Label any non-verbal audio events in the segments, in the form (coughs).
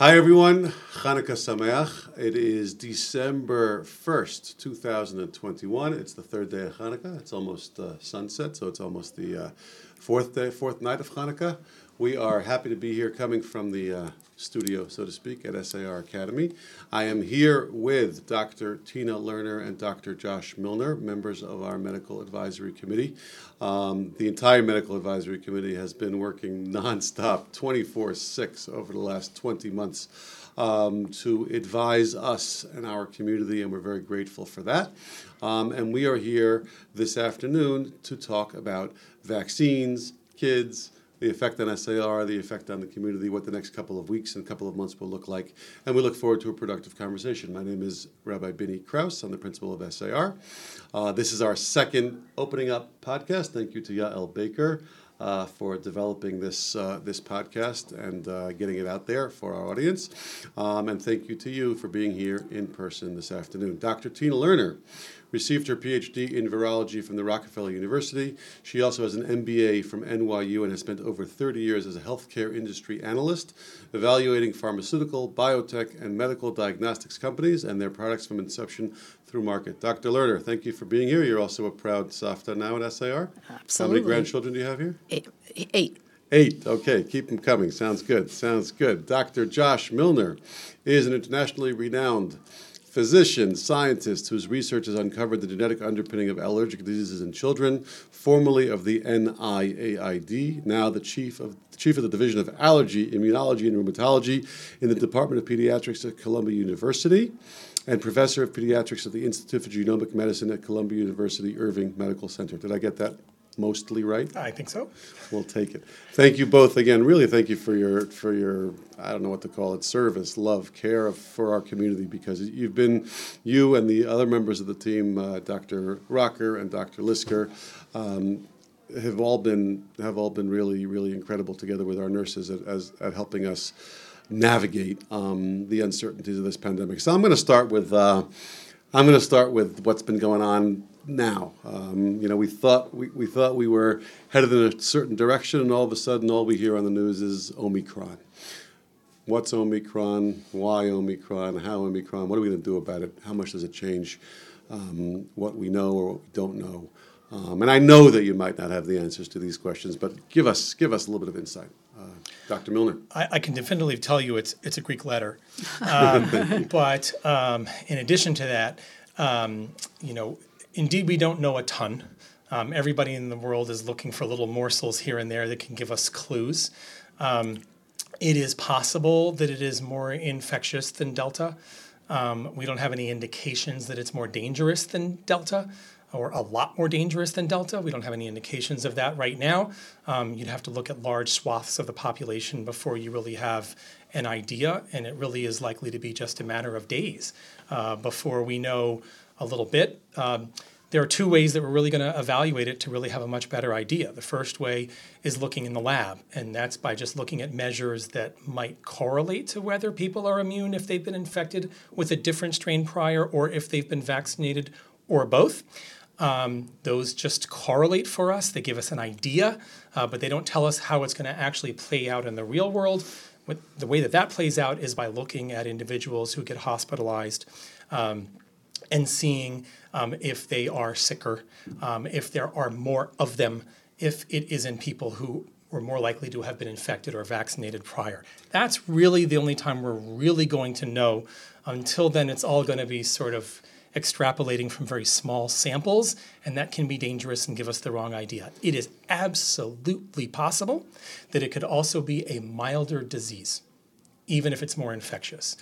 Hi everyone, Hanukkah Sameach. It is December 1st, 2021. It's the third day of Hanukkah. It's almost uh, sunset, so it's almost the uh, fourth day, fourth night of Hanukkah. We are happy to be here coming from the uh, studio, so to speak, at SAR Academy. I am here with Dr. Teena Lerner and Dr. Josh Milner, members of our Medical Advisory Committee. Um, the entire Medical Advisory Committee has been working nonstop, 24 6 over the last 20 months. Um, to advise us and our community, and we're very grateful for that. Um, and we are here this afternoon to talk about vaccines, kids, the effect on SAR, the effect on the community, what the next couple of weeks and couple of months will look like. And we look forward to a productive conversation. My name is Rabbi Binny Krauss. I'm the principal of SAR. Uh, this is our second opening up podcast. Thank you to Yael Baker. Uh, for developing this uh, this podcast and uh, getting it out there for our audience, um, and thank you to you for being here in person this afternoon. Dr. Teena Lerner received her PhD in virology from the Rockefeller University. She also has an MBA from NYU and has spent over 30 years as a healthcare industry analyst, evaluating pharmaceutical, biotech, and medical diagnostics companies and their products from inception through market. Dr. Lerner, thank you for being here. You're also a proud SAFTA now at SAR. Absolutely. How many grandchildren do you have here? Eight. Eight. Eight. Okay, keep them coming. Sounds good. Sounds good. Dr. Josh Milner is an internationally renowned physician, scientist whose research has uncovered the genetic underpinning of allergic diseases in children, formerly of the NIAID, now the chief of chief of the division of allergy, immunology, and rheumatology in the Department of Pediatrics at Columbia University, and professor of pediatrics at the Institute for Genomic Medicine at Columbia University Irving Medical Center. Did I get that mostly right? I think so. We'll take it. Thank you both again. Really, thank you for your for your I don't know what to call it service, love, care of, for our community because you've been you and the other members of the team, uh, Dr. Rocker and Dr. Lisker. Um, have all been have all been really really incredible together with our nurses at, as, at helping us navigate um, the uncertainties of this pandemic. So I'm going to start with uh, I'm going to start with what's been going on now. Um, you know, we thought we, we thought we were headed in a certain direction, and all of a sudden, all we hear on the news is Omicron. What's Omicron? Why Omicron? How Omicron? What are we going to do about it? How much does it change um, what we know or what we don't know? Um, and I know that you might not have the answers to these questions, but give us give us a little bit of insight, uh, Dr. Milner. I, I, can definitively tell you it's it's a Greek letter, um, (laughs) but um, in addition to that, um, you know, indeed we don't know a ton. Um, everybody in the world is looking for little morsels here and there that can give us clues. Um, it is possible that it is more infectious than Delta. we don't have any indications that it's more dangerous than Delta or a lot more dangerous than Delta. We don't have any indications of that right now. Um, you'd have to look at large swaths of the population before you really have an idea, and it really is likely to be just a matter of days uh, before we know a little bit. Um, there are two ways that we're really going to evaluate it to really have a much better idea. The first way is looking in the lab, and that's by just looking at measures that might correlate to whether people are immune if they've been infected with a different strain prior or if they've been vaccinated or both. Um, those just correlate for us. They give us an idea, uh, but they don't tell us how it's going to actually play out in the real world. The way that that plays out is by looking at individuals who get hospitalized um, and seeing um, if they are sicker, um, if there are more of them, if it is in people who were more likely to have been infected or vaccinated prior. That's really the only time we're really going to know. Until then, it's all going to be sort of extrapolating from very small samples, and that can be dangerous and give us the wrong idea. It is absolutely possible that it could also be a milder disease, even if it's more infectious.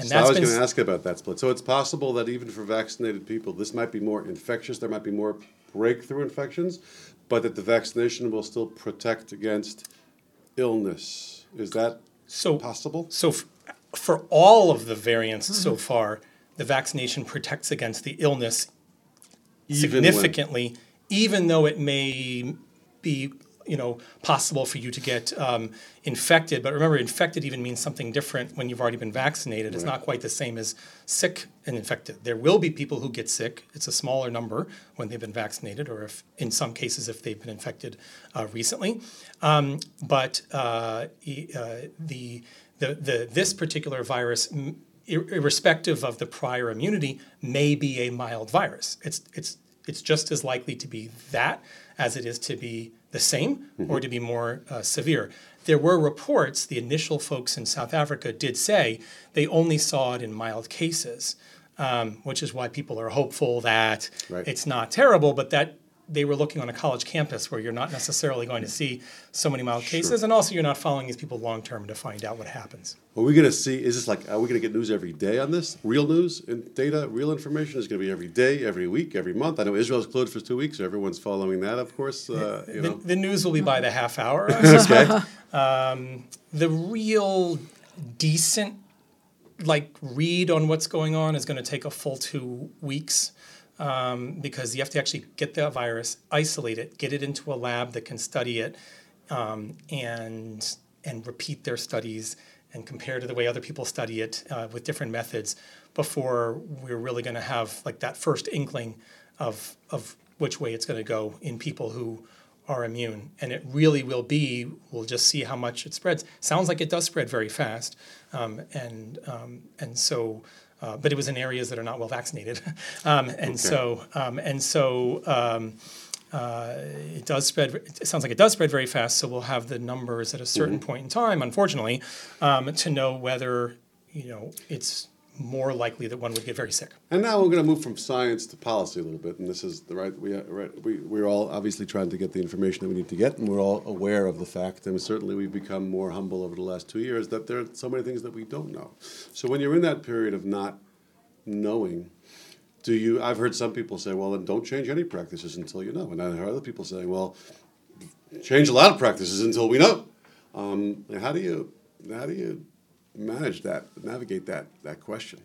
And so I was going to ask about that split. So it's possible that even for vaccinated people, this might be more infectious. There might be more breakthrough infections, but that the vaccination will still protect against illness. Is that so possible? So f- for all of the variants mm-hmm. so far, the vaccination protects against the illness even significantly, when... even though it may be you know possible for you to get um, infected. But remember, infected even means something different when you've already been vaccinated. It's not quite the same as sick and infected. There will be people who get sick. It's a smaller number when they've been vaccinated, or if in some cases if they've been infected uh, recently. Um, but uh, uh, the the, the this particular virus, m- irrespective of the prior immunity, may be a mild virus. It's it's it's just as likely to be that as it is to be the same or to be more uh, severe. There were reports. The initial folks in South Africa did say they only saw it in mild cases, um, which is why people are hopeful that Right. it's not terrible, but that they were looking on a college campus where you're not necessarily going to see so many mild cases, and also you're not following these people long term to find out what happens. Are we going to see? Is this like? Are we going to get news every day on this? Real news and data, real information is going to be every day, every week, every month. I know Israel's closed for two weeks, so everyone's following that, of course. Uh, you The, know, the news will be by the half hour. (laughs) I suspect. okay. (laughs) the real decent like read on what's going on is going to take a full two weeks um, because you have to actually get the virus, isolate it, get it into a lab that can study it, um, and and repeat their studies and compare to the way other people study it uh, with different methods before we're really going to have like that first inkling of of which way it's going to go in people who are immune. And it really will be, we'll just see how much it spreads. Sounds like it does spread very fast. Um, and, um, and so, uh, but it was in areas that are not well vaccinated. (laughs) um, and so, um, and so, um, uh, it does spread. It sounds like it does spread very fast. So we'll have the numbers at a certain point in time, unfortunately, um, to know whether you know it's more likely that one would get very sick. And now we're going to move from science to policy a little bit, and this is the right. We, right, we we're all obviously trying to get the information that we need to get, and we're all aware of the fact, and certainly we've become more humble over the last two years that there are so many things that we don't know. So when you're in that period of not knowing, do you? I've heard some people say, "Well, then don't change any practices until you know," and I heard other people saying, "Well, change a lot of practices until we know." Um, how do you? How do you? Manage that, navigate that that question?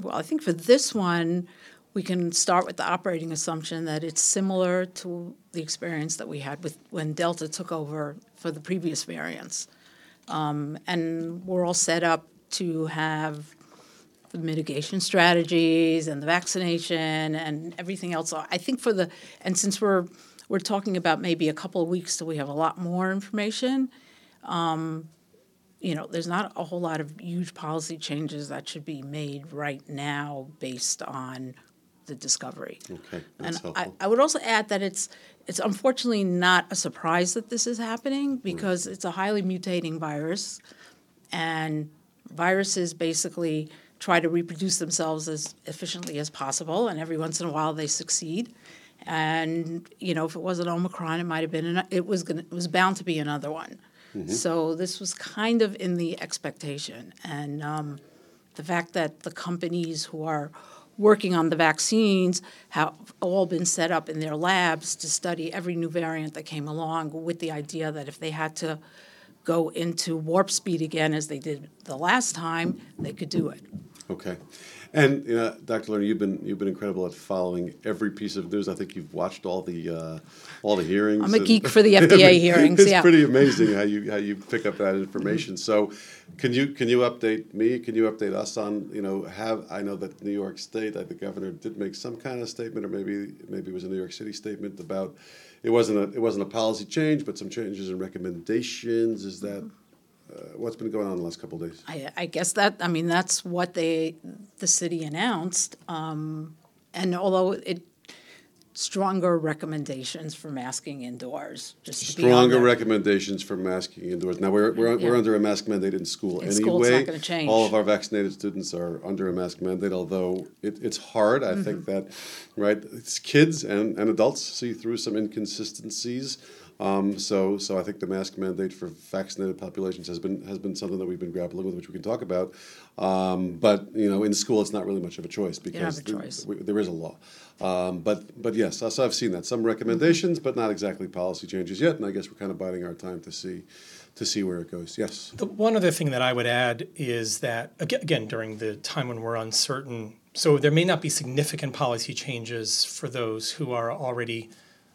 Well, I think for this one, we can start with the operating assumption that it's similar to the experience that we had with when Delta took over for the previous variants. Um, and we're all set up to have the mitigation strategies and the vaccination and everything else. I think for the and since we're we're talking about maybe a couple of weeks till we have a lot more information, um, you know, there's not a whole lot of huge policy changes that should be made right now based on the discovery. Okay, And that's I, helpful. I would also add that it's it's unfortunately not a surprise that this is happening mm. because it's a highly mutating virus, and viruses basically try to reproduce themselves as efficiently as possible, and every once in a while they succeed. And you know, if it wasn't Omicron, it might have been. An, it was gonna. It was bound to be another one. So this was kind of in the expectation, and um, the fact that the companies who are working on the vaccines have all been set up in their labs to study every new variant that came along with the idea that if they had to go into warp speed again as they did the last time, they could do it. Okay, and you know, Dr. Lerner, you've been you've been incredible at following every piece of news. I think you've watched all the uh, all the hearings. I'm a and- geek for the (laughs) FDA hearings, It's yeah. pretty amazing how you how you pick up that information. So, can you can you update me? Can you update us on you know have I know that New York State, the governor did make some kind of statement, or maybe maybe it was a New York City statement about it wasn't a it wasn't a policy change, but some changes in recommendations. Is that uh, what's been going on the last couple of days? I, I guess that, I mean, that's what they, the city announced. Um, and although it, stronger recommendations for masking indoors, just to be on Stronger recommendations for masking indoors. Now, we're, we're, we're under a mask mandate in school In anyway. school, it's not change. All of our vaccinated students are under a mask mandate, although it, it's hard. I Mm-hmm. think that, right, it's kids and, and adults see through some inconsistencies. Um, so, so I think the mask mandate for vaccinated populations has been has been something that we've been grappling with, which we can talk about. Um, but you know, in school, it's not really much of a choice don't because have a choice. th- we- there is a law. Um, but but yes, so I've seen that some recommendations, but not exactly policy changes yet. And I guess we're kind of biding our time to see to see where it goes. Yes. The one other thing that I would add is that again during the time when we're uncertain, so there may not be significant policy changes for those who are already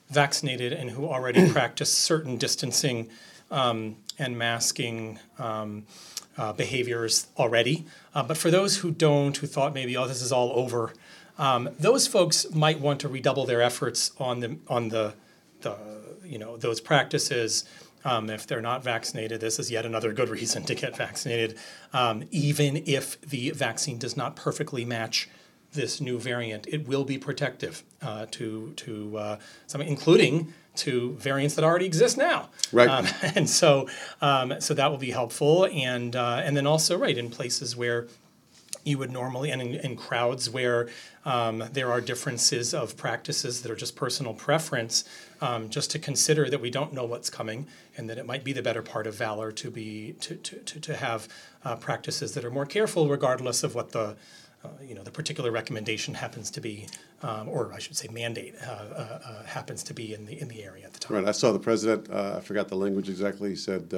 vaccinated and who already (coughs) practice certain distancing um, and masking um, uh, behaviors already. Uh, but for those who don't, who thought maybe oh this is all over, um, those folks might want to redouble their efforts on the on the the you know those practices um, if they're not vaccinated, this is yet another good reason to get vaccinated, um, even if the vaccine does not perfectly match this new variant, it will be protective uh, to to uh, some, including to variants that already exist now. Right. Um, (laughs) and so um, so that will be helpful, and uh, and then also right in places where you would normally, and in, in crowds where um, there are differences of practices that are just personal preference, um, just to consider that we don't know what's coming and that it might be the better part of valor to be to to, to, to have uh, practices that are more careful regardless of what the uh, you know the particular recommendation happens to be, um, or I should say mandate uh, uh, uh, happens to be in the in the area at the time. Right, I saw the president, uh, I forgot the language exactly, he said,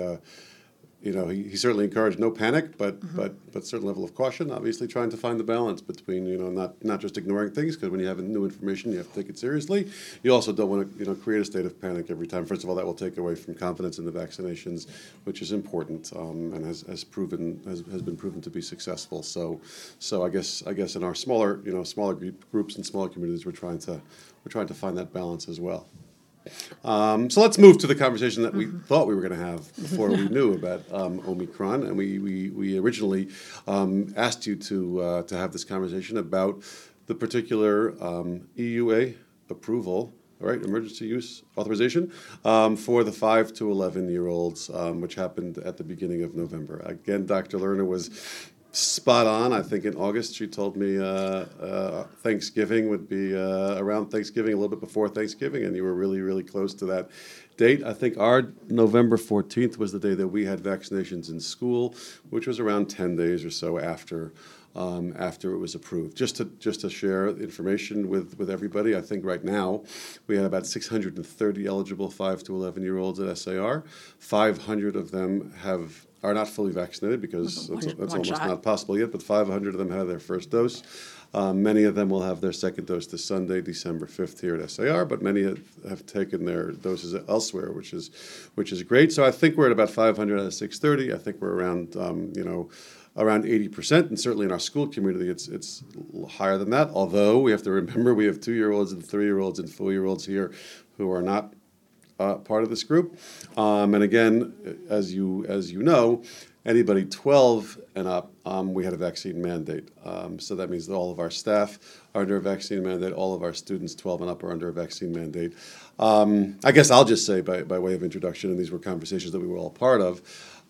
you know, he, he certainly encouraged no panic, but, but, but certain level of caution, obviously trying to find the balance between, you know, not, not just ignoring things, because when you have new information, you have to take it seriously. You also don't want to, you know, create a state of panic every time. First of all, that will take away from confidence in the vaccinations, which is important, um, and has, has proven, has, has been proven to be successful. So, so I guess, I guess in our smaller, you know, smaller groups and smaller communities, we're trying to, we're trying to find that balance as well. Um, so let's move to the conversation that we thought we were going to have (laughs) before we knew about um, Omicron, and we we, we originally um, asked you to uh, to have this conversation about the particular um, EUA approval. All right, emergency use authorization um, for the five to eleven year olds, um, which happened at the beginning of November. Again, Dr. Lerner was spot on. I think in August she told me uh, uh, Thanksgiving would be uh, around Thanksgiving, a little bit before Thanksgiving, and you were really, really close to that date. I think our November 14th was the day that we had vaccinations in school, which was around 10 days or so after. Um, after it was approved, just to just to share information with, with everybody, I think right now we had about 630 eligible five to 11 year olds at SAR. 500 of them have are not fully vaccinated because One- that's, that's one almost shot. not possible yet, but 500 of them had their first dose. Um, many of them will have their second dose this Sunday, December 5th, here at SAR, but many have, have taken their doses elsewhere, which is which is great. So I think we're at about 500 out of 630. I think we're around, um, you know, around 80%, and certainly in our school community, it's it's higher than that. Although we have to remember we have two-year-olds and three-year-olds and four-year-olds here who are not uh, part of this group. Um, and again, as you as you know, anybody 12 and up, um, we had a vaccine mandate. Um, so that means that all of our staff are under a vaccine mandate. All of our students 12 and up are under a vaccine mandate. Um, I guess I'll just say by, by way of introduction, and these were conversations that we were all part of.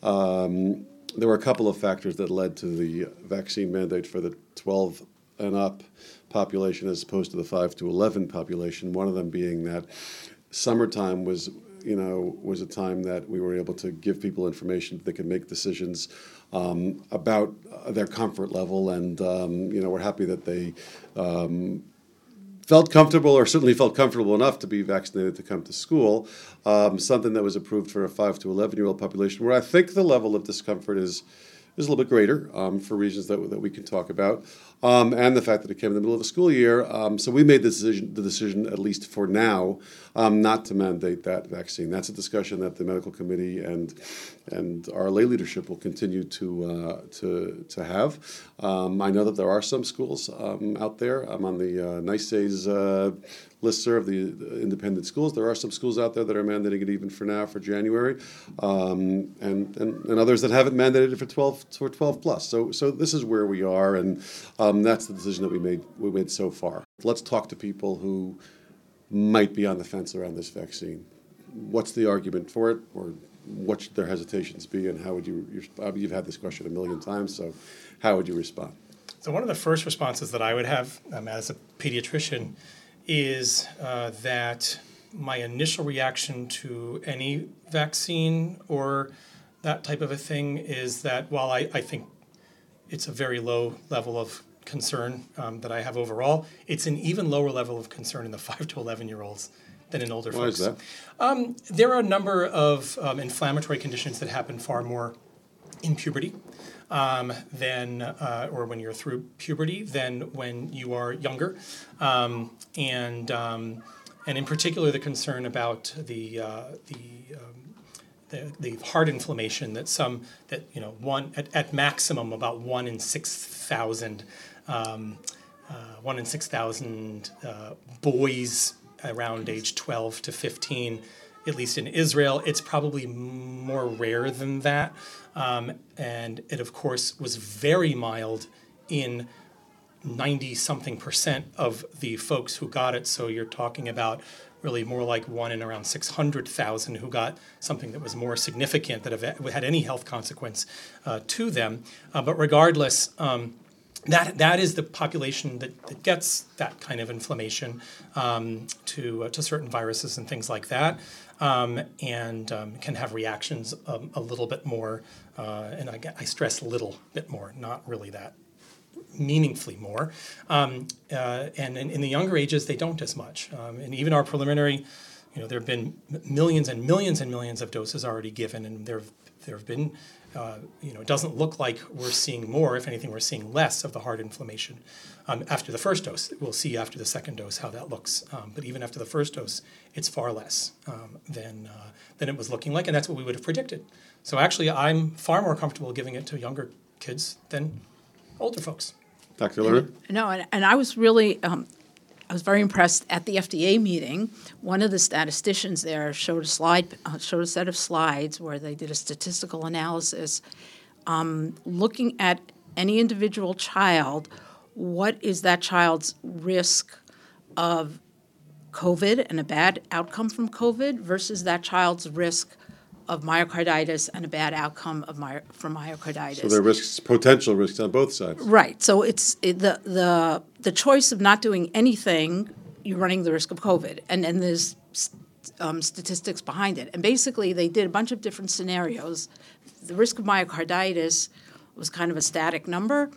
Um, there were a couple of factors that led to the vaccine mandate for the 12 and up population as opposed to the 5 to 11 population. One of them being that summertime was you know was a time that we were able to give people information that they could make decisions um, about uh, their comfort level and um, you know we're happy that they um, felt comfortable or certainly felt comfortable enough to be vaccinated to come to school um, something that was approved for a 5 to 11 year old population where i think the level of discomfort is is a little bit greater um, for reasons that, that we can talk about, um, and the fact that it came in the middle of the school year. Um, so we made the decision, the decision, at least for now, um, not to mandate that vaccine. That's a discussion that the medical committee and and our lay leadership will continue to uh, to to have. Um, I know that there are some schools um, out there. I'm on the uh, NICE's uh, listserv, the independent schools. There are some schools out there that are mandating it even for now, for January, um, and, and, and others that haven't mandated it for 12 for 12 plus. So so this is where we are, and um, that's the decision that we made we made so far. Let's talk to people who might be on the fence around this vaccine. What's the argument for it, or what should their hesitations be, and how would you? You've had this question a million times, so how would you respond? So one of the first responses that I would have um, as a pediatrician is uh, that my initial reaction to any vaccine or that type of a thing is that while I, I think it's a very low level of concern um, that I have overall, it's an even lower level of concern in the (laughs) five to eleven year olds than in older Why folks. is that? There are a number of um, inflammatory conditions that happen far more in puberty um, than, uh, or when you're through puberty, than when you are younger. Um, and, um, and in particular, the concern about the, uh, the, um, the, the heart inflammation that some, that, you know, one, at, at maximum, about one in 6,000 um, uh, one in 6,000 uh, boys around age 12 to 15 at least in Israel. It's probably more rare than that. Um, and it, of course, was very mild in 90 something percent of the folks who got it. So you're talking about really more like one in around 600,000 who got something that was more significant that had any health consequence uh, to them. Uh, but regardless, um, that, that is the population that, that gets that kind of inflammation um, to, uh, to certain viruses and things like that, um, and um, can have reactions um, a little bit more, uh, and I, I stress little bit more, not really that meaningfully more. Um, uh, and in, in, the younger ages, they don't as much. Um, and even our preliminary, you know, there have been millions and millions and millions of doses already given, and there there have been, uh, you know, it doesn't look like we're seeing more. If anything, we're seeing less of the heart inflammation um, after the first dose. We'll see after the second dose how that looks. Um, but even after the first dose, it's far less um, than uh, than it was looking like, and that's what we would have predicted. So actually, I'm far more comfortable giving it to younger kids than older folks. Dr. Lerner? No, and, and I was really, um, I was very impressed at the FDA meeting. One of the statisticians there showed a slide, uh, showed a set of slides where they did a statistical analysis um, looking at any individual child. What is that child's risk of COVID and a bad outcome from COVID versus that child's risk of myocarditis and a bad outcome of my, from myocarditis. So there are risks, potential risks on both sides. Right. So it's it, the the the choice of not doing anything. You're running the risk of COVID, and and there's um, statistics behind it. And basically, they did a bunch of different scenarios. The risk of myocarditis was kind of a static number.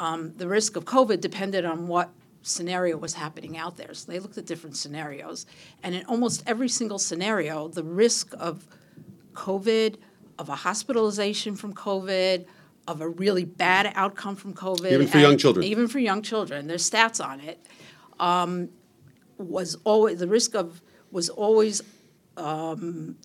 Um, the risk of COVID depended on what scenario was happening out there. So they looked at different scenarios, and in almost every single scenario, the risk of COVID, of a hospitalization from COVID, of a really bad outcome from COVID. Even for young children. Even for young children, there's stats on it. Um, was always the risk of was always um,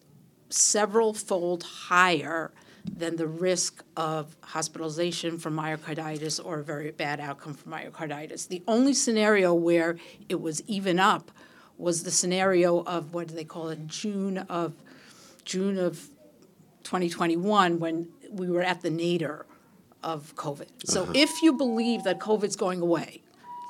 several fold higher than the risk of hospitalization from myocarditis or a very bad outcome from myocarditis. The only scenario where it was even up was the scenario of what do they call it, June of June of 2021 when we were at the nadir of COVID. So Uh-huh. if you believe that COVID's going away,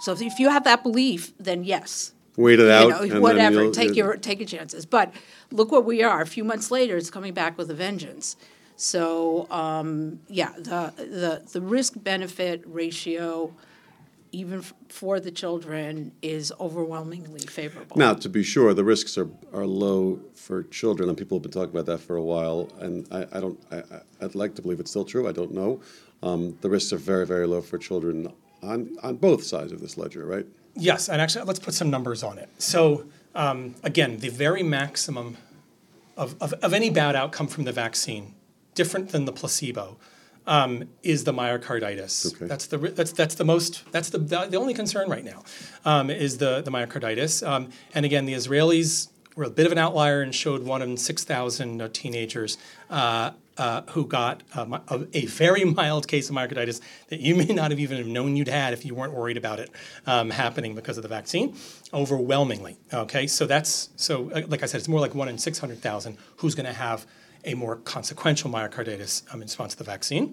so if, you have that belief, then yes. Wait it out. know, and whatever, take your take your chances. But look what we are. A few months later, it's coming back with a vengeance. So um, yeah, the the the risk benefit ratio, even f- for the children, is overwhelmingly favorable. Now, to be sure, the risks are, are low for children, and people have been talking about that for a while. And I, I don't, I, I- I'd like to believe it's still true. I don't know. Um, the risks are very, very low for children on, on both sides of this ledger, right? Yes, and actually, let's put some numbers on it. So, um, again, the very maximum of, of, of any bad outcome from the vaccine, different than the placebo, um, is the myocarditis. Okay. That's the that's that's the most that's the the, only concern right now, um, is the the myocarditis. Um, and again, the Israelis were a bit of an outlier and showed one in six thousand uh, teenagers. Uh, uh, who got um, a, a very (laughs) mild case of myocarditis that you may not have even have known you'd had if you weren't worried about it um, happening because of the vaccine, overwhelmingly. Okay, so that's so uh, like I said, it's more like one in six hundred thousand who's going to have a more consequential myocarditis um, in response to the vaccine.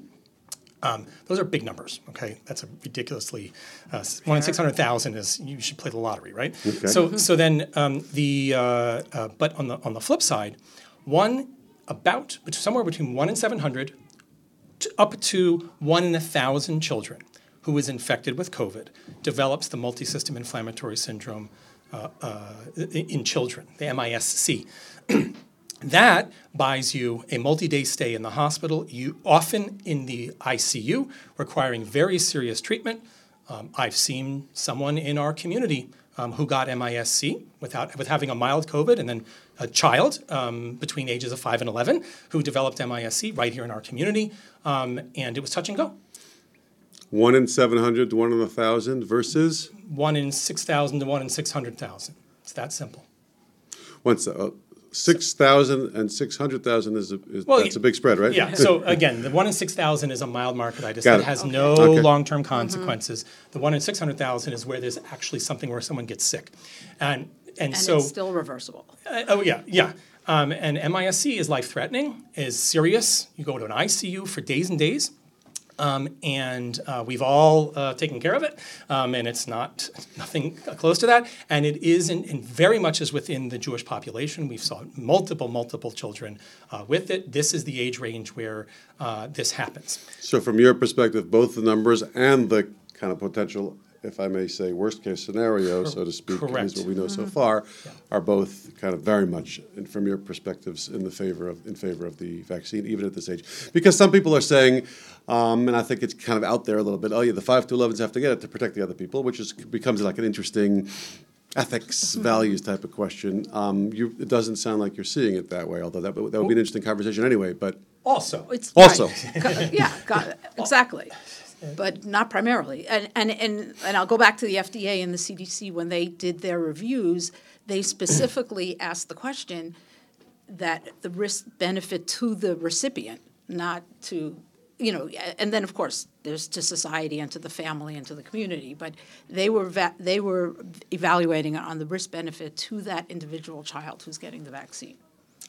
Um, those are big numbers. Okay, that's a ridiculously uh, s- one in six hundred thousand is you should play the lottery, right? Okay. So so then um, the uh, uh, but on the on the flip side, one about bet- somewhere between one in seven hundred to up to one in a thousand children who is infected with COVID develops the multisystem inflammatory syndrome uh, uh, in children, the MISC. That buys you a multi-day stay in the hospital, you often in the ICU, requiring very serious treatment. Um, I've seen someone in our community um, who got MISC without with having a mild COVID, and then a child um, between ages of five and eleven who developed MISC right here in our community, um, and it was touch and go. One in 700 to one in a 1,000 versus, One in six thousand to one in six hundred thousand. It's that simple. what's that? Uh, 6,000 and 600,000 is, a, is Well, that's a big spread, right? Yeah. So again, the one in six thousand is a mild myocarditis Got that it. has no Okay. long-term consequences. The one in six hundred thousand is where there's actually something where someone gets sick, and and, and so it's still reversible. uh, oh yeah yeah. Um, and MISC is life threatening, is serious. You go to an ICU for days and days. Um, and uh, we've all uh, taken care of it, um, and it's not (laughs) nothing close to that. And it is, in, in very much is within the Jewish population. We've saw multiple, multiple children uh, with it. This is the age range where uh, this happens. So from your perspective, both the numbers and the kind of potential, if I may say, worst-case scenario, so to speak, at least what we know so far, are both kind of very much, and from your perspectives, in the favor of, in favor of the vaccine, even at this age. Because some people are saying, um, and I think it's kind of out there a little bit, oh yeah, the five to elevens have to get it to protect the other people, which is, becomes like an interesting ethics, values type of question. Um, you, it doesn't sound like you're seeing it that way, although that, would- that would be an interesting conversation anyway, but Also, It's Also. right. Yeah, got it. (laughs) exactly, but not primarily. And and and and I'll go back to the FDA and the CDC when they did their reviews. They specifically (clears throat) asked the question that the risk benefit to the recipient, not to you know. And then of course there's to society and to the family and to the community. But they were va- they were evaluating on the risk benefit to that individual child who's getting the vaccine.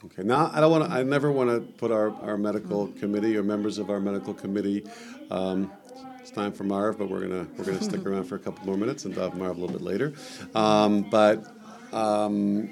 Okay, now, I don't want to, I never want to put our, our medical committee or members of our medical committee, um, it's time for Maariv, but we're gonna, we're gonna stick around for a couple more minutes and have Maariv a little bit later. Um, but, um,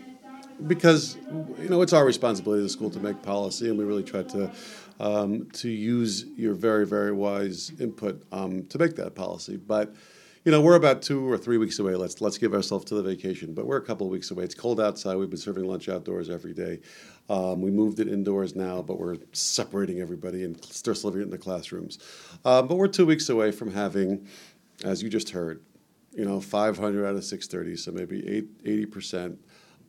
because, you know, it's our responsibility as a school to make policy, and we really try to, um, to use your very, very wise input, um, to make that policy. But, you know, we're about two or three weeks away. Let's let's give ourselves to the vacation, but we're a couple of weeks away. It's cold outside. We've been serving lunch outdoors every day. Um, we moved it indoors now, but we're separating everybody and still serving it in the classrooms. Uh, but we're two weeks away from having, as you just heard, you know, 500 out of 630, so maybe eight, 80 percent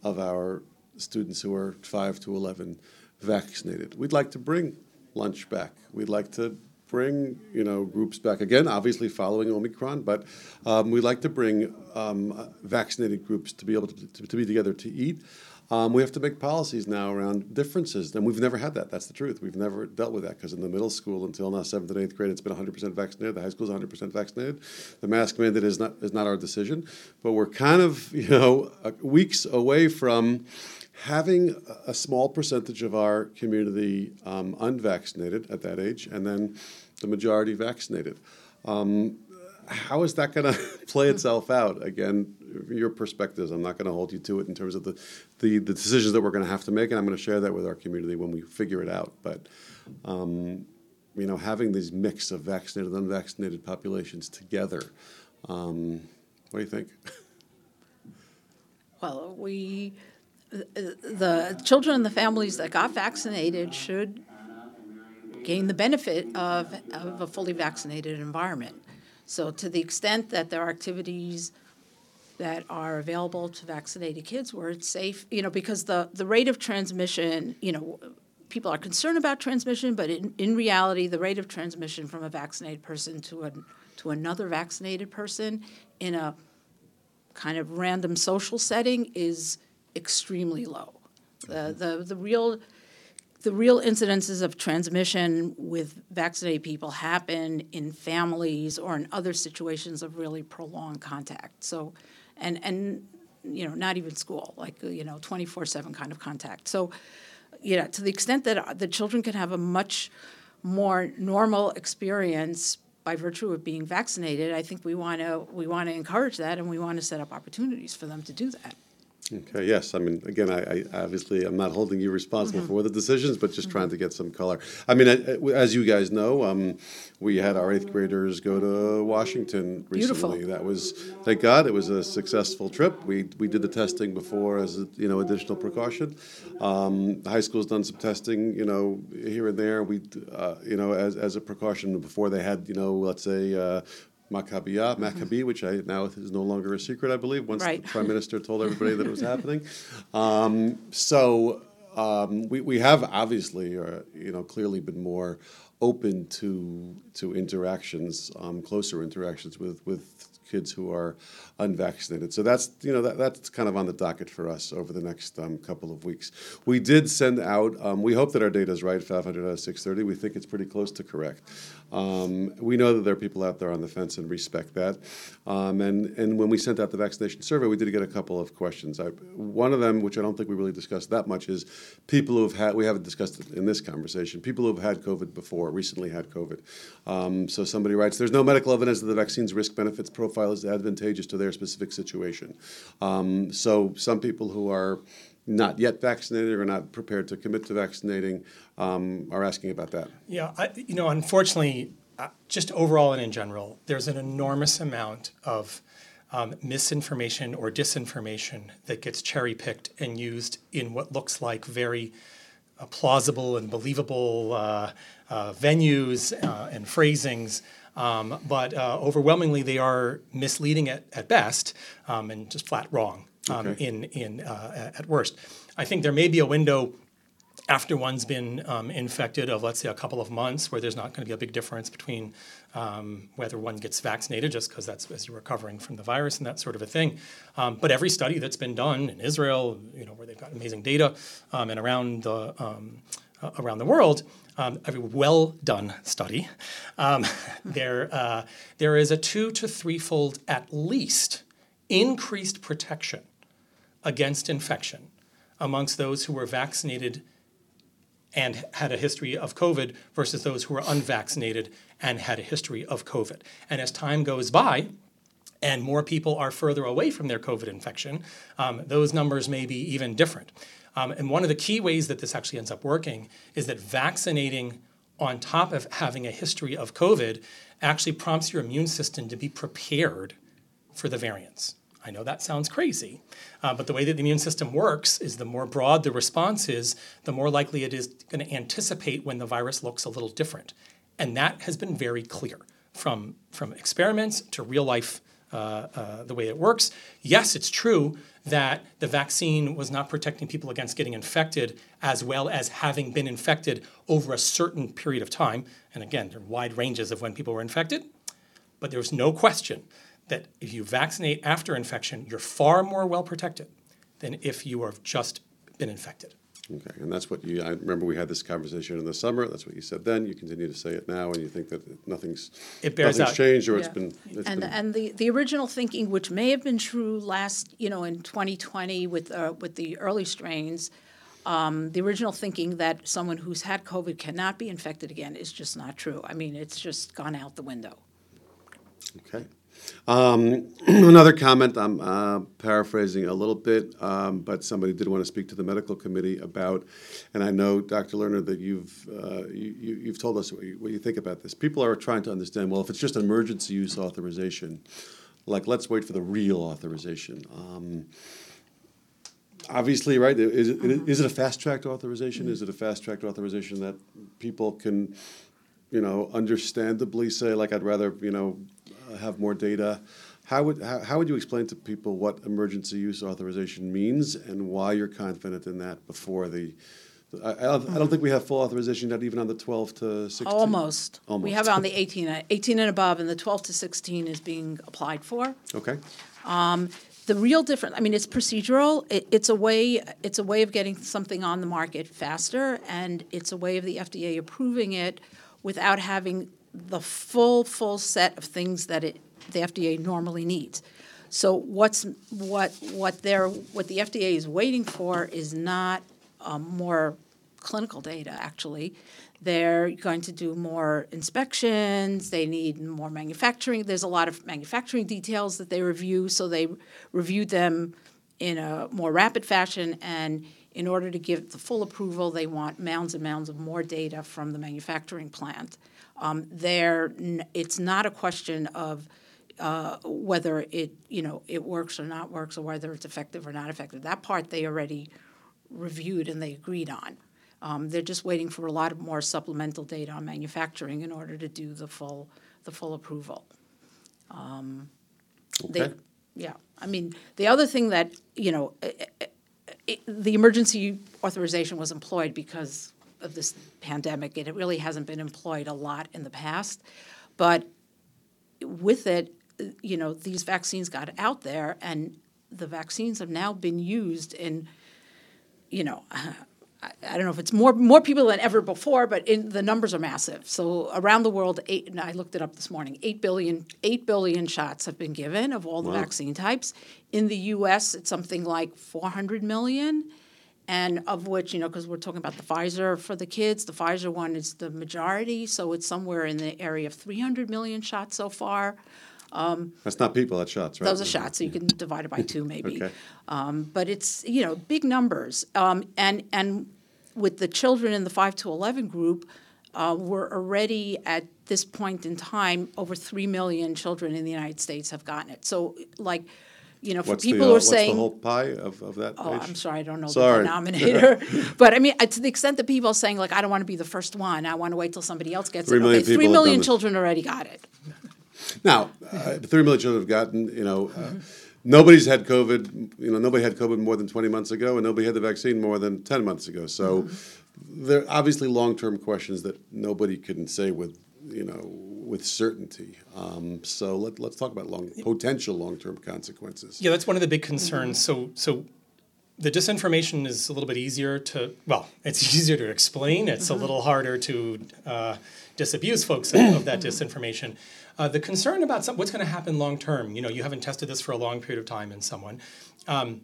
of our students who are five to 11 vaccinated. We'd like to bring lunch back. We'd like to bring you know groups back again, obviously following Omicron, but um, we'd like to bring um, vaccinated groups to be able to, to, to be together to eat. Um, we have to make policies now around differences, and we've never had that. That's the truth. We've never dealt with that because in the middle school until now, seventh and eighth grade, it's been 100% vaccinated. The high school is 100% vaccinated. The mask mandate is not is not our decision, but we're kind of (laughs) you know uh, weeks away from having a- small percentage of our community um, unvaccinated at that age, and then the majority vaccinated. Um, how is that going (laughs) to play itself out? Again, your perspectives. I'm not going to hold you to it in terms of the, the, the decisions that we're going to have to make, and I'm going to share that with our community when we figure it out. But um, you know, having these mix of vaccinated and unvaccinated populations together, um, what do you think? (laughs) Well, we, the children and the families that got vaccinated should gain the benefit of, of a fully vaccinated environment. So to the extent that there are activities that are available to vaccinated kids where it's safe, you know, because the, the rate of transmission, you know, people are concerned about transmission, but in, in reality, the rate of transmission from a vaccinated person to a, to another vaccinated person in a kind of random social setting is extremely low. The, mm-hmm. the, the real the real incidences of transmission with vaccinated people happen in families or in other situations of really prolonged contact. So, and and you know, not even school, like uh, you know, twenty four seven kind of contact. So, you know, to the extent that uh, the children can have a much more normal experience by virtue of being vaccinated, I think we want to we want to encourage that, and we want to set up opportunities for them to do that. Okay, yes, I mean, again, I, I obviously I'm not holding you responsible Mm-hmm. for the decisions, but just trying to get some color. I mean, I- as you guys know, um, we had our eighth graders go to Washington recently. Beautiful. That was, thank God, it was a successful trip. We we did the testing before as a, you know additional precaution. Um, the high school's done some testing, you know, here and there. We uh, you know as as a precaution before they had you know let's say. Uh, Maccabia, Maccabee, which I now is no longer a secret, I believe. Once Right. the prime minister told (laughs) everybody that it was happening. Um, so um, we, we have obviously, uh, you know, clearly been more open to to interactions, um, closer interactions with with kids who are unvaccinated. So that's you know that, that's kind of on the docket for us over the next um, couple of weeks. We did send out. Um, we hope that our data is right, 500 out of 630. We think it's pretty close to correct. Um, we know that there are people out there on the fence and respect that. Um, and, and when we sent out the vaccination survey, we did get a couple of questions. I, one of them, which I don't think we really discussed that much, is people who have had, we haven't discussed it in this conversation, people who have had COVID before, recently had COVID. Um, so somebody writes, there's no medical evidence that the vaccine's risk benefits profile is advantageous to their specific situation. Um, so some people who are not yet vaccinated or not prepared to commit to vaccinating um, are asking about that. Yeah, I, you know, unfortunately, uh, just overall and in general, there's an enormous amount of um, misinformation or disinformation that gets cherry picked and used in what looks like very uh, plausible and believable uh, uh venues uh, and phrasings. Um, but uh, overwhelmingly, they are misleading at, at best um, and just flat wrong um, okay. in in uh, at worst. I think there may be a window after one's been um, infected of let's say a couple of months where there's not going to be a big difference between um, whether one gets vaccinated just because that's as you're recovering from the virus and that sort of a thing um, but every study that's been done in israel you know where they've got amazing data um, and around the um, uh, around the world um, a well done study (laughs) there uh, there is a two to threefold at least increased protection against infection amongst those who were vaccinated and had a history of COVID versus those who were unvaccinated and had a history of COVID. And as time goes by, and more people are further away from their COVID infection, um, those numbers may be even different. Um, and one of the key ways that this actually ends up working is that vaccinating on top of having a history of COVID actually prompts your immune system to be prepared for the variants. I know that sounds crazy, uh, but the way that the immune system works is the more broad the response is, the more likely it is going to anticipate when the virus looks a little different. And that has been very clear from, from experiments to real life, uh, uh, the way it works. Yes, it's true that the vaccine was not protecting people against getting infected as well as having been infected over a certain period of time. And again, there are wide ranges of when people were infected, but there's no question that if you vaccinate after infection, you're far more well protected than if you have just been infected. Okay, and that's what you, I remember we had this conversation in the summer, that's what you said then, you continue to say it now, and you think that nothing's, It bears nothing's out. changed, or it's Yeah. been, it's And, been, and the, the original thinking, which may have been true last, you know, in 2020 with, uh, with the early strains, um, the original thinking that someone who's had COVID cannot be infected again is just not true. I mean, it's just gone out the window. okay. Um, (clears throat) another comment, I'm uh, paraphrasing a little bit, um, but somebody did want to speak to the medical committee about, and I know, Dr. Lerner, that you've, uh, you, you've told us what you, what you think about this. People are trying to understand, well, if it's just emergency use authorization, like, let's wait for the real authorization. Um, Obviously, right, is it, is it a fast-tracked authorization? Is it a fast-tracked authorization that people can, you know, understandably say, like, I'd rather, you know, have more data? How would, how, how would you explain to people what emergency use authorization means and why you're confident in that before the, I, I don't, I don't think we have full authorization yet even on the twelve to sixteen. Almost. We have it on the 18, uh, 18 and above, and the 12 to 16 is being applied for. Okay, The real difference, I mean, it's procedural. It, it's a way, it's a way of getting something on the market faster, and it's a way of the FDA approving it without having the full, full set of things that it, the FDA normally needs. So what's, what, what they're, what the FDA is waiting for is not um, more clinical data, actually. They're going to do more inspections, they need more manufacturing. There's a lot of manufacturing details that they review, so they reviewed them in a more rapid fashion. And in order to give the full approval, they want mounds and mounds of more data from the manufacturing plant. Um, they're, it's not a question of uh, whether it, you know, it works or not works, or whether it's effective or not effective. That part they already reviewed and they agreed on. Um, they're just waiting for a lot of more supplemental data on manufacturing in order to do the full, the full approval. Um, they- Okay. Yeah, I mean, the other thing that, you know, i- i- i- the emergency authorization was employed because of this pandemic, and it really hasn't been employed a lot in the past. But with it, you know, these vaccines got out there, and the vaccines have now been used in, you know, (sighs) I, I don't know if it's more more people than ever before, but in, the numbers are massive. So around the world, eight. And I looked it up this morning. Eight billion, eight billion shots have been given of all the vaccine types. In the U.S., it's something like 400 million, and of which you know, because we're talking about the Pfizer for the kids, the Pfizer one is the majority. So it's somewhere in the area of 300 million shots so far. That's not people, that's shots, right? Those are shots, so you can divide it by two maybe. (laughs) Okay. Um, but it's, you know, big numbers. Um, and, and with the children in the five to 11 group, uh, we're already at this point in time, over 3 million children in the United States have gotten it. So like, you know, for What's the, people uh, who are what's the saying. whole pie of, of that Oh? I'm sorry, I don't know Sorry. the denominator. (laughs) (laughs) But I mean, uh, to the extent that people are saying, like, I don't want to be the first one, I want to wait till somebody else gets Three it. million Okay, three people it. children already got it. Now, uh, three million children have gotten, you know, uh, nobody's had COVID, you know, nobody had COVID more than 20 months ago, and nobody had the vaccine more than 10 months ago. So there are obviously long term questions that nobody can say with, you know, with certainty. Um, so let, let's talk about long, potential long term consequences. Yeah, that's one of the big concerns. So, so the disinformation is a little bit easier to, well, (laughs) it's easier to explain. It's a little harder to uh, disabuse folks of, of that disinformation. Uh, the concern about some, what's going to happen long term, you know, you haven't tested this for a long period of time in someone. Um,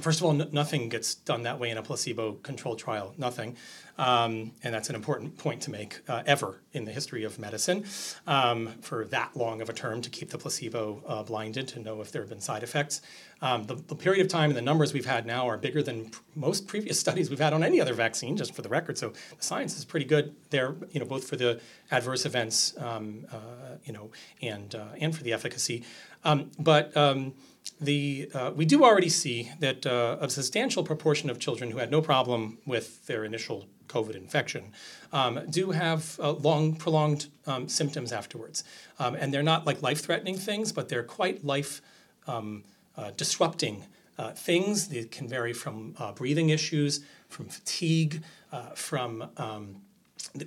First of all, n- nothing gets done that way in a placebo-controlled trial. Nothing, um, and that's an important point to make uh, ever in the history of medicine. Um, for that long of a term, to keep the placebo uh, blinded to know if there have been side effects. Um, the, the period of time and the numbers we've had now are bigger than pr- most previous (laughs) studies we've had on any other vaccine. Just for the record, so the science is pretty good there. You know, both for the adverse events, um, uh, you know, and uh, and for the efficacy. Um, but um, the, uh, we do already see that uh, a substantial proportion of children who had no problem with their initial COVID infection um, do have uh, long, prolonged um, symptoms afterwards. Um, and they're not like life threatening things, but they're quite life um, uh, disrupting uh, things. They can vary from uh, breathing issues, from fatigue, from um,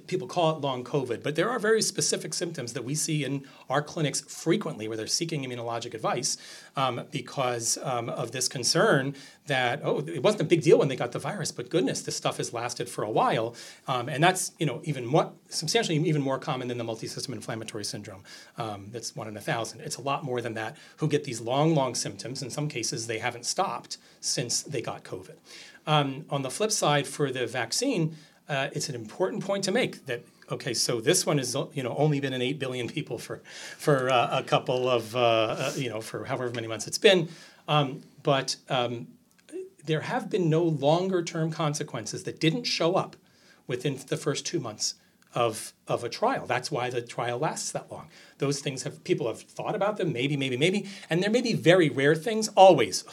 people call it long COVID, but there are very specific symptoms that we see in our clinics frequently where they're seeking immunologic advice um, because um, of this concern that, oh, it wasn't a big deal when they got the virus, but goodness, this stuff has lasted for a while. Um, and that's, you know, even more, substantially even more common than the multisystem inflammatory syndrome. Um, that's one in a thousand. It's a lot more than that who get these long, long symptoms. In some cases, they haven't stopped since they got COVID. Um, on the flip side, for the vaccine, uh, it's an important point to make that okay, so this one has you know only been in eight billion people for for uh, a couple of uh, uh, you know for however many months it's been, um, but um, there have been no longer term consequences that didn't show up within the first two months of of a trial. That's why the trial lasts that long. Those things have people have thought about them, maybe, maybe, maybe, and there may be very rare things. Always,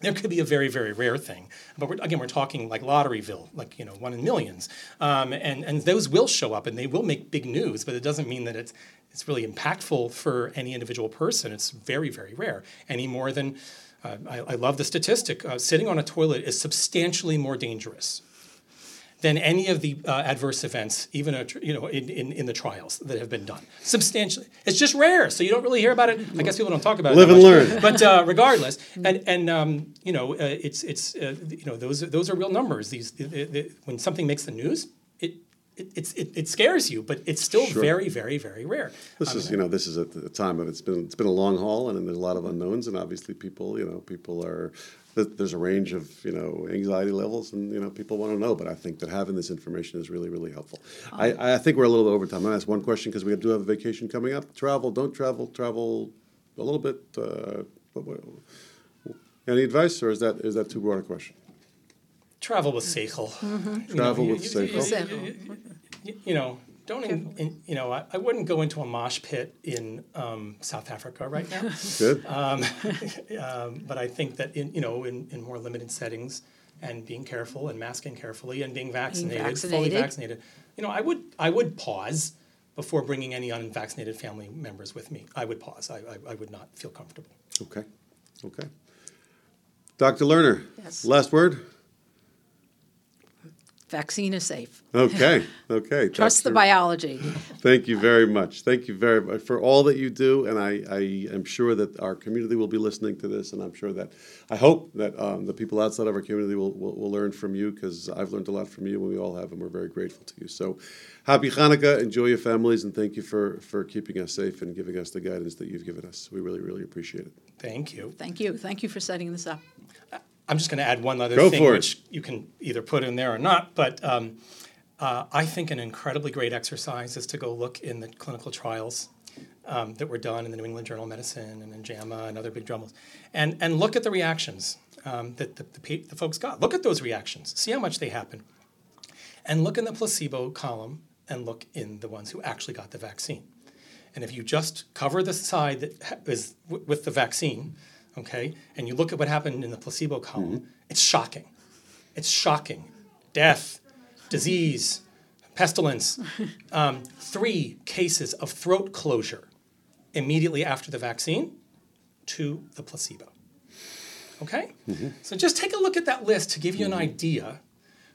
there could be a very, very rare thing, but we're, again, we're talking like Lotteryville, like you know, one in millions, um, and and those will show up and they will make big news. But it doesn't mean that it's it's really impactful for any individual person. It's very, very rare, any more than. Uh, I, I love the statistic. Uh, sitting on a toilet is substantially more dangerous than any of the uh, adverse events, even a, you know, in, in, in the trials that have been done. Substantially, it's just rare, so you don't really hear about it. I guess people don't talk about Live it. Live and learn. But uh, (laughs) regardless, and and um, you know, uh, it's it's uh, you know those are, those are real numbers. These the, the, the- when something makes the news, it. It, it scares you, but it's still Sure. very, very, very rare. This is, you know, this is at the time of it's been it's been a long haul, and there's a lot of unknowns, and obviously people, you know, people are th- there's a range of you know anxiety levels, and you know people want to know. But I think that having this information is really really helpful. I, I think we're a little bit over time. I'm gonna ask one question because we do have a vacation coming up. Travel, don't travel, travel a little bit. Uh, what- what- any advice, or is that is that too broad a question? Travel with Seichel. You Travel you- with you- Seichel. you- you- You know, don't, in, in, you know, I, I wouldn't go into a mosh pit in um, South Africa right now. Good. (laughs) (laughs) um, but I think that in you know in, in more limited settings and being careful and masking carefully and being vaccinated, fully vaccinated. vaccinated, you know, I would I would pause before bringing any unvaccinated family members with me. I would pause. I, I, I would not feel comfortable. Okay. Okay. Dr. Lerner. Yes. Last word. Vaccine is safe. Okay, (laughs) okay. Trust that's the biology. Thank you very much. Thank you very much for all that you do, and I, I am sure that our community will be listening to this, and I'm sure that, I hope that um, the people outside of our community will, will, will learn from you, because I've learned a lot from you, and we all have, and we're very grateful to you. So, happy Hanukkah, enjoy your families, and thank you for, for keeping us safe and giving us the guidance that you've given us. We really, really appreciate it. Thank you. Thank you. Thank you for setting this up. I'm just going to add one other Go thing, which you can either put in there or not. But um, uh, I think an incredibly great exercise is to go look in the clinical trials um, that were done in the New England Journal of Medicine and in JAMA and other big journals, and and look at the reactions um, that the, the, the folks got. Look at those reactions. See how much they happen, and look in the placebo column and look in the ones who actually got the vaccine. And if you just cover the side that ha- is w- with the vaccine, okay, and you look at what happened in the placebo column, mm-hmm. it's shocking. It's shocking. Death, disease, pestilence. (laughs) Um, three cases of throat closure immediately after the vaccine to the placebo. Okay? Mm-hmm. So just take a look at that list to give you an mm-hmm. idea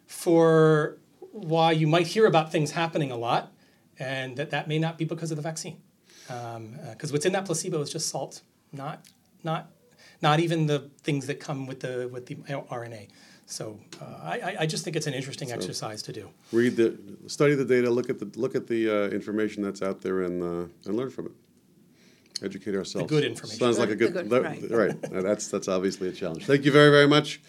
for why you might hear about things happening a lot and that that may not be because of the vaccine. Um, uh, because what's in that placebo is just salt, not, not, not even the things that come with the, with the RNA. So uh, I, I- I just think it's an interesting exercise to do. Read the, study the data, look at the, look at the uh, information that's out there, and, uh, and learn from it. Educate ourselves. good information. Sounds like a good, good- right. right. That's, that's obviously a challenge. Thank you very, very much.